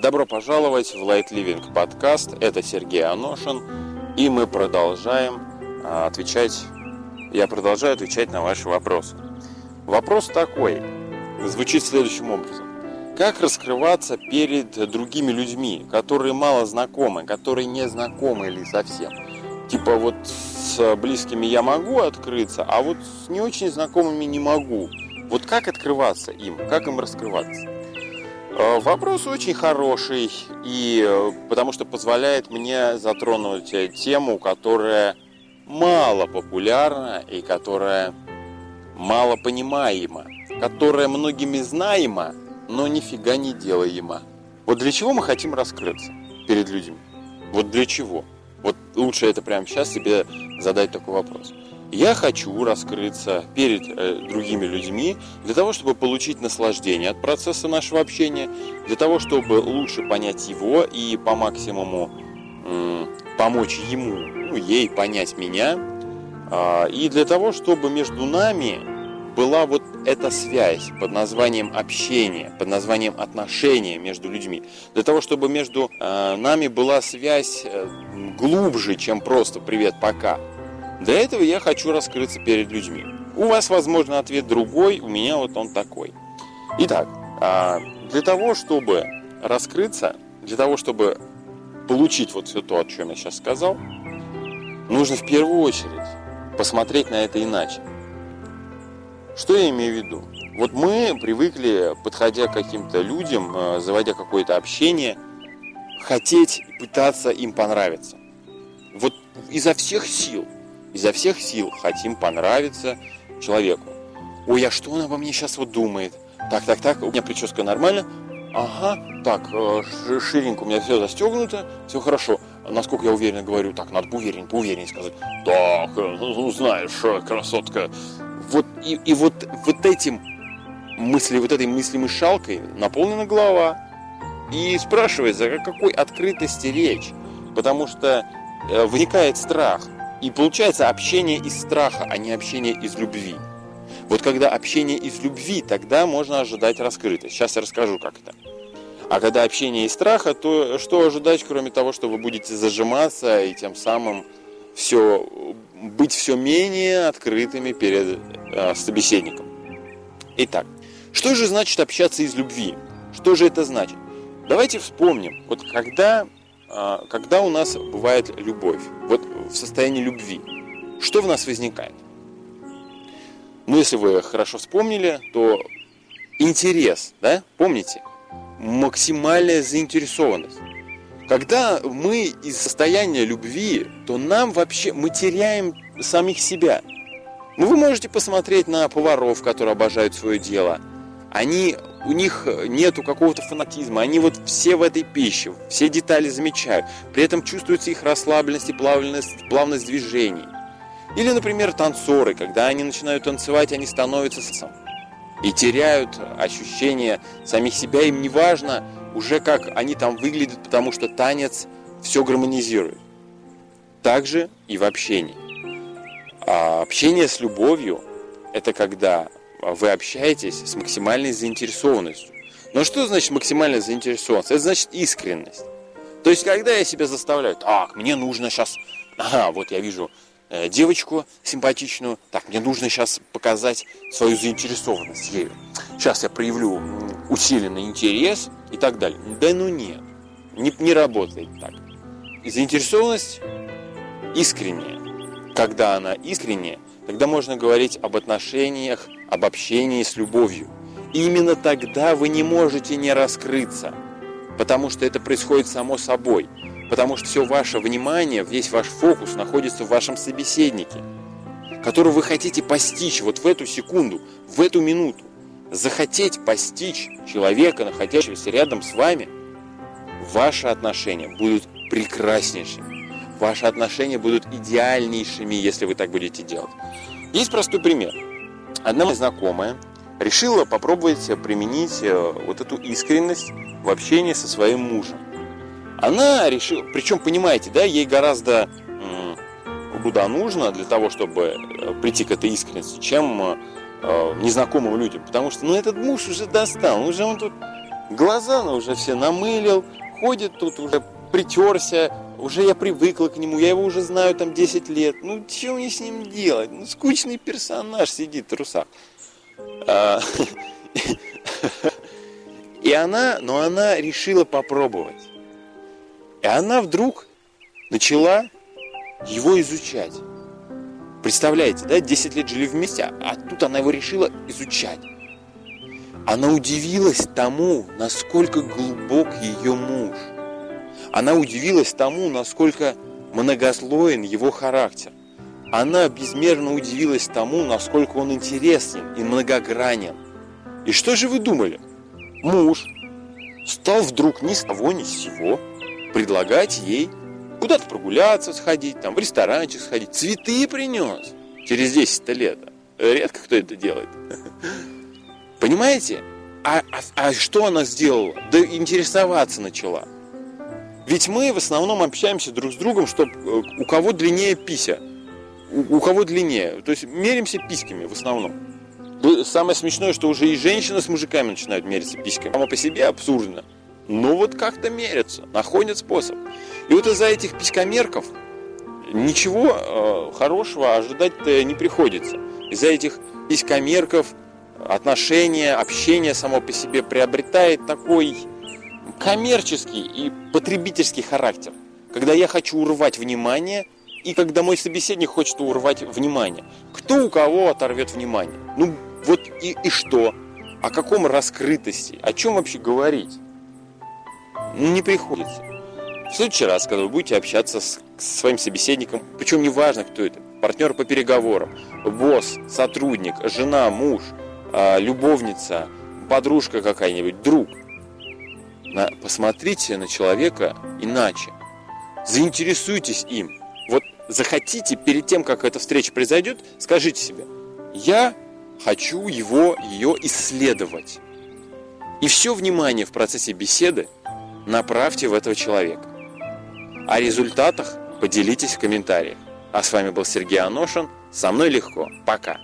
Добро пожаловать в Light Living подкаст. Это Сергей Аношин. И мы продолжаем а, отвечать, я продолжаю отвечать на ваши вопросы. Вопрос такой, звучит следующим образом. Как раскрываться перед другими людьми, которые мало знакомы, которые не знакомы или совсем? Типа вот с близкими я могу открыться, а вот с не очень знакомыми не могу. Вот как открываться им, как им раскрываться? Э, вопрос очень хороший, и э, потому что позволяет мне затронуть э, тему, которая мало популярна и которая мало понимаема, которая многими знаема, но нифига не делаема. Вот для чего мы хотим раскрыться перед людьми? Вот для чего? Вот лучше это прямо сейчас себе задать такой вопрос. Я хочу раскрыться перед э, другими людьми для того, чтобы получить наслаждение от процесса нашего общения, для того, чтобы лучше понять его и по максимуму э, помочь ему, ну, ей понять меня, э, и для того, чтобы между нами была вот эта связь под названием общение, под названием отношения между людьми. Для того, чтобы между э, нами была связь э, глубже, чем просто «привет, пока». Для этого я хочу раскрыться перед людьми. У вас, возможно, ответ другой, у меня вот он такой. Итак, а, для того, чтобы раскрыться, для того, чтобы получить вот все то, о чем я сейчас сказал, нужно в первую очередь посмотреть на это иначе. Что я имею в виду? Вот мы привыкли, подходя к каким-то людям, а, заводя какое-то общение, хотеть пытаться им понравиться. Вот изо всех сил – изо всех сил хотим понравиться человеку. Ой, а что он обо мне сейчас вот думает? Так, так, так, у меня прическа нормально. Ага, так, э, ширинка у меня все застегнуто, все хорошо. Насколько я уверенно говорю, так, надо поувереннее, поувереннее сказать. Так, э, ну, знаешь, э, красотка. Вот, и, и вот, вот этим мысли, вот этой мыслемышалкой наполнена голова. И спрашивается, о какой открытости речь? Потому что возникает страх – и получается общение из страха, а не общение из любви. Вот когда общение из любви, тогда можно ожидать раскрытость. Сейчас я расскажу, как это. А когда общение из страха, то что ожидать, кроме того, что вы будете зажиматься и тем самым все, быть все менее открытыми перед э, собеседником. Итак, что же значит общаться из любви? Что же это значит? Давайте вспомним, вот когда а, когда у нас бывает любовь, вот в состоянии любви, что в нас возникает? Ну, если вы хорошо вспомнили, то интерес, да, помните? Максимальная заинтересованность. Когда мы из состояния любви, то нам вообще, мы теряем самих себя. Ну, вы можете посмотреть на поваров, которые обожают свое дело. Они у них нету какого-то фанатизма, они вот все в этой пище, все детали замечают, при этом чувствуется их расслабленность и плавность, плавность движений. Или, например, танцоры, когда они начинают танцевать, они становятся сам и теряют ощущение самих себя, им не важно уже как они там выглядят, потому что танец все гармонизирует. Также и в общении. А общение с любовью – это когда вы общаетесь с максимальной заинтересованностью. Но что значит максимальная заинтересованность? Это значит искренность. То есть, когда я себя заставляю, так, мне нужно сейчас, ага, вот я вижу э, девочку симпатичную, так, мне нужно сейчас показать свою заинтересованность ею. Сейчас я проявлю усиленный интерес и так далее. Да ну нет, не, не работает так. Заинтересованность искренняя. Когда она искренняя, тогда можно говорить об отношениях об общении с любовью. И именно тогда вы не можете не раскрыться, потому что это происходит само собой, потому что все ваше внимание, весь ваш фокус находится в вашем собеседнике, которого вы хотите постичь вот в эту секунду, в эту минуту. Захотеть постичь человека, находящегося рядом с вами, ваши отношения будут прекраснейшими. Ваши отношения будут идеальнейшими, если вы так будете делать. Есть простой пример – одна моя знакомая решила попробовать применить э, вот эту искренность в общении со своим мужем. Она решила, причем, понимаете, да, ей гораздо куда нужно для того, чтобы э, прийти к этой искренности, чем э, незнакомым людям. Потому что, ну, этот муж уже достал, уже он тут Глаза ну, уже все намылил, ходит тут уже притерся, уже я привыкла к нему, я его уже знаю там 10 лет. Ну, что мне с ним делать? Ну, скучный персонаж сидит в трусах. А, и она, но она решила попробовать. И она вдруг начала его изучать. Представляете, да, 10 лет жили вместе, а тут она его решила изучать. Она удивилась тому, насколько глубок ее муж. Она удивилась тому, насколько многослоен его характер. Она безмерно удивилась тому, насколько он интересен и многогранен. И что же вы думали? Муж стал вдруг ни с того ни с сего предлагать ей куда-то прогуляться сходить, там, в ресторанчик сходить. Цветы принес через 10 лет. Редко кто это делает. Понимаете? А, а, а что она сделала? Да интересоваться начала. Ведь мы в основном общаемся друг с другом, чтобы э, у кого длиннее пися. У, кого длиннее. То есть меримся письками в основном. Самое смешное, что уже и женщины с мужиками начинают мериться письками. Само по себе абсурдно. Но вот как-то мерятся, находят способ. И вот из-за этих писькомерков ничего э, хорошего ожидать-то не приходится. Из-за этих писькомерков отношения, общение само по себе приобретает такой коммерческий и потребительский характер. Когда я хочу урвать внимание, и когда мой собеседник хочет урвать внимание. Кто у кого оторвет внимание? Ну вот и, и что? О каком раскрытости? О чем вообще говорить? Не приходится. В следующий раз, когда вы будете общаться с, с своим собеседником, причем неважно, кто это, партнер по переговорам, босс, сотрудник, жена, муж, э, любовница, подружка какая-нибудь, друг, на, посмотрите на человека иначе. Заинтересуйтесь им. Вот захотите, перед тем, как эта встреча произойдет, скажите себе, я хочу его, ее исследовать. И все внимание в процессе беседы направьте в этого человека. О результатах поделитесь в комментариях. А с вами был Сергей Аношин. Со мной легко. Пока.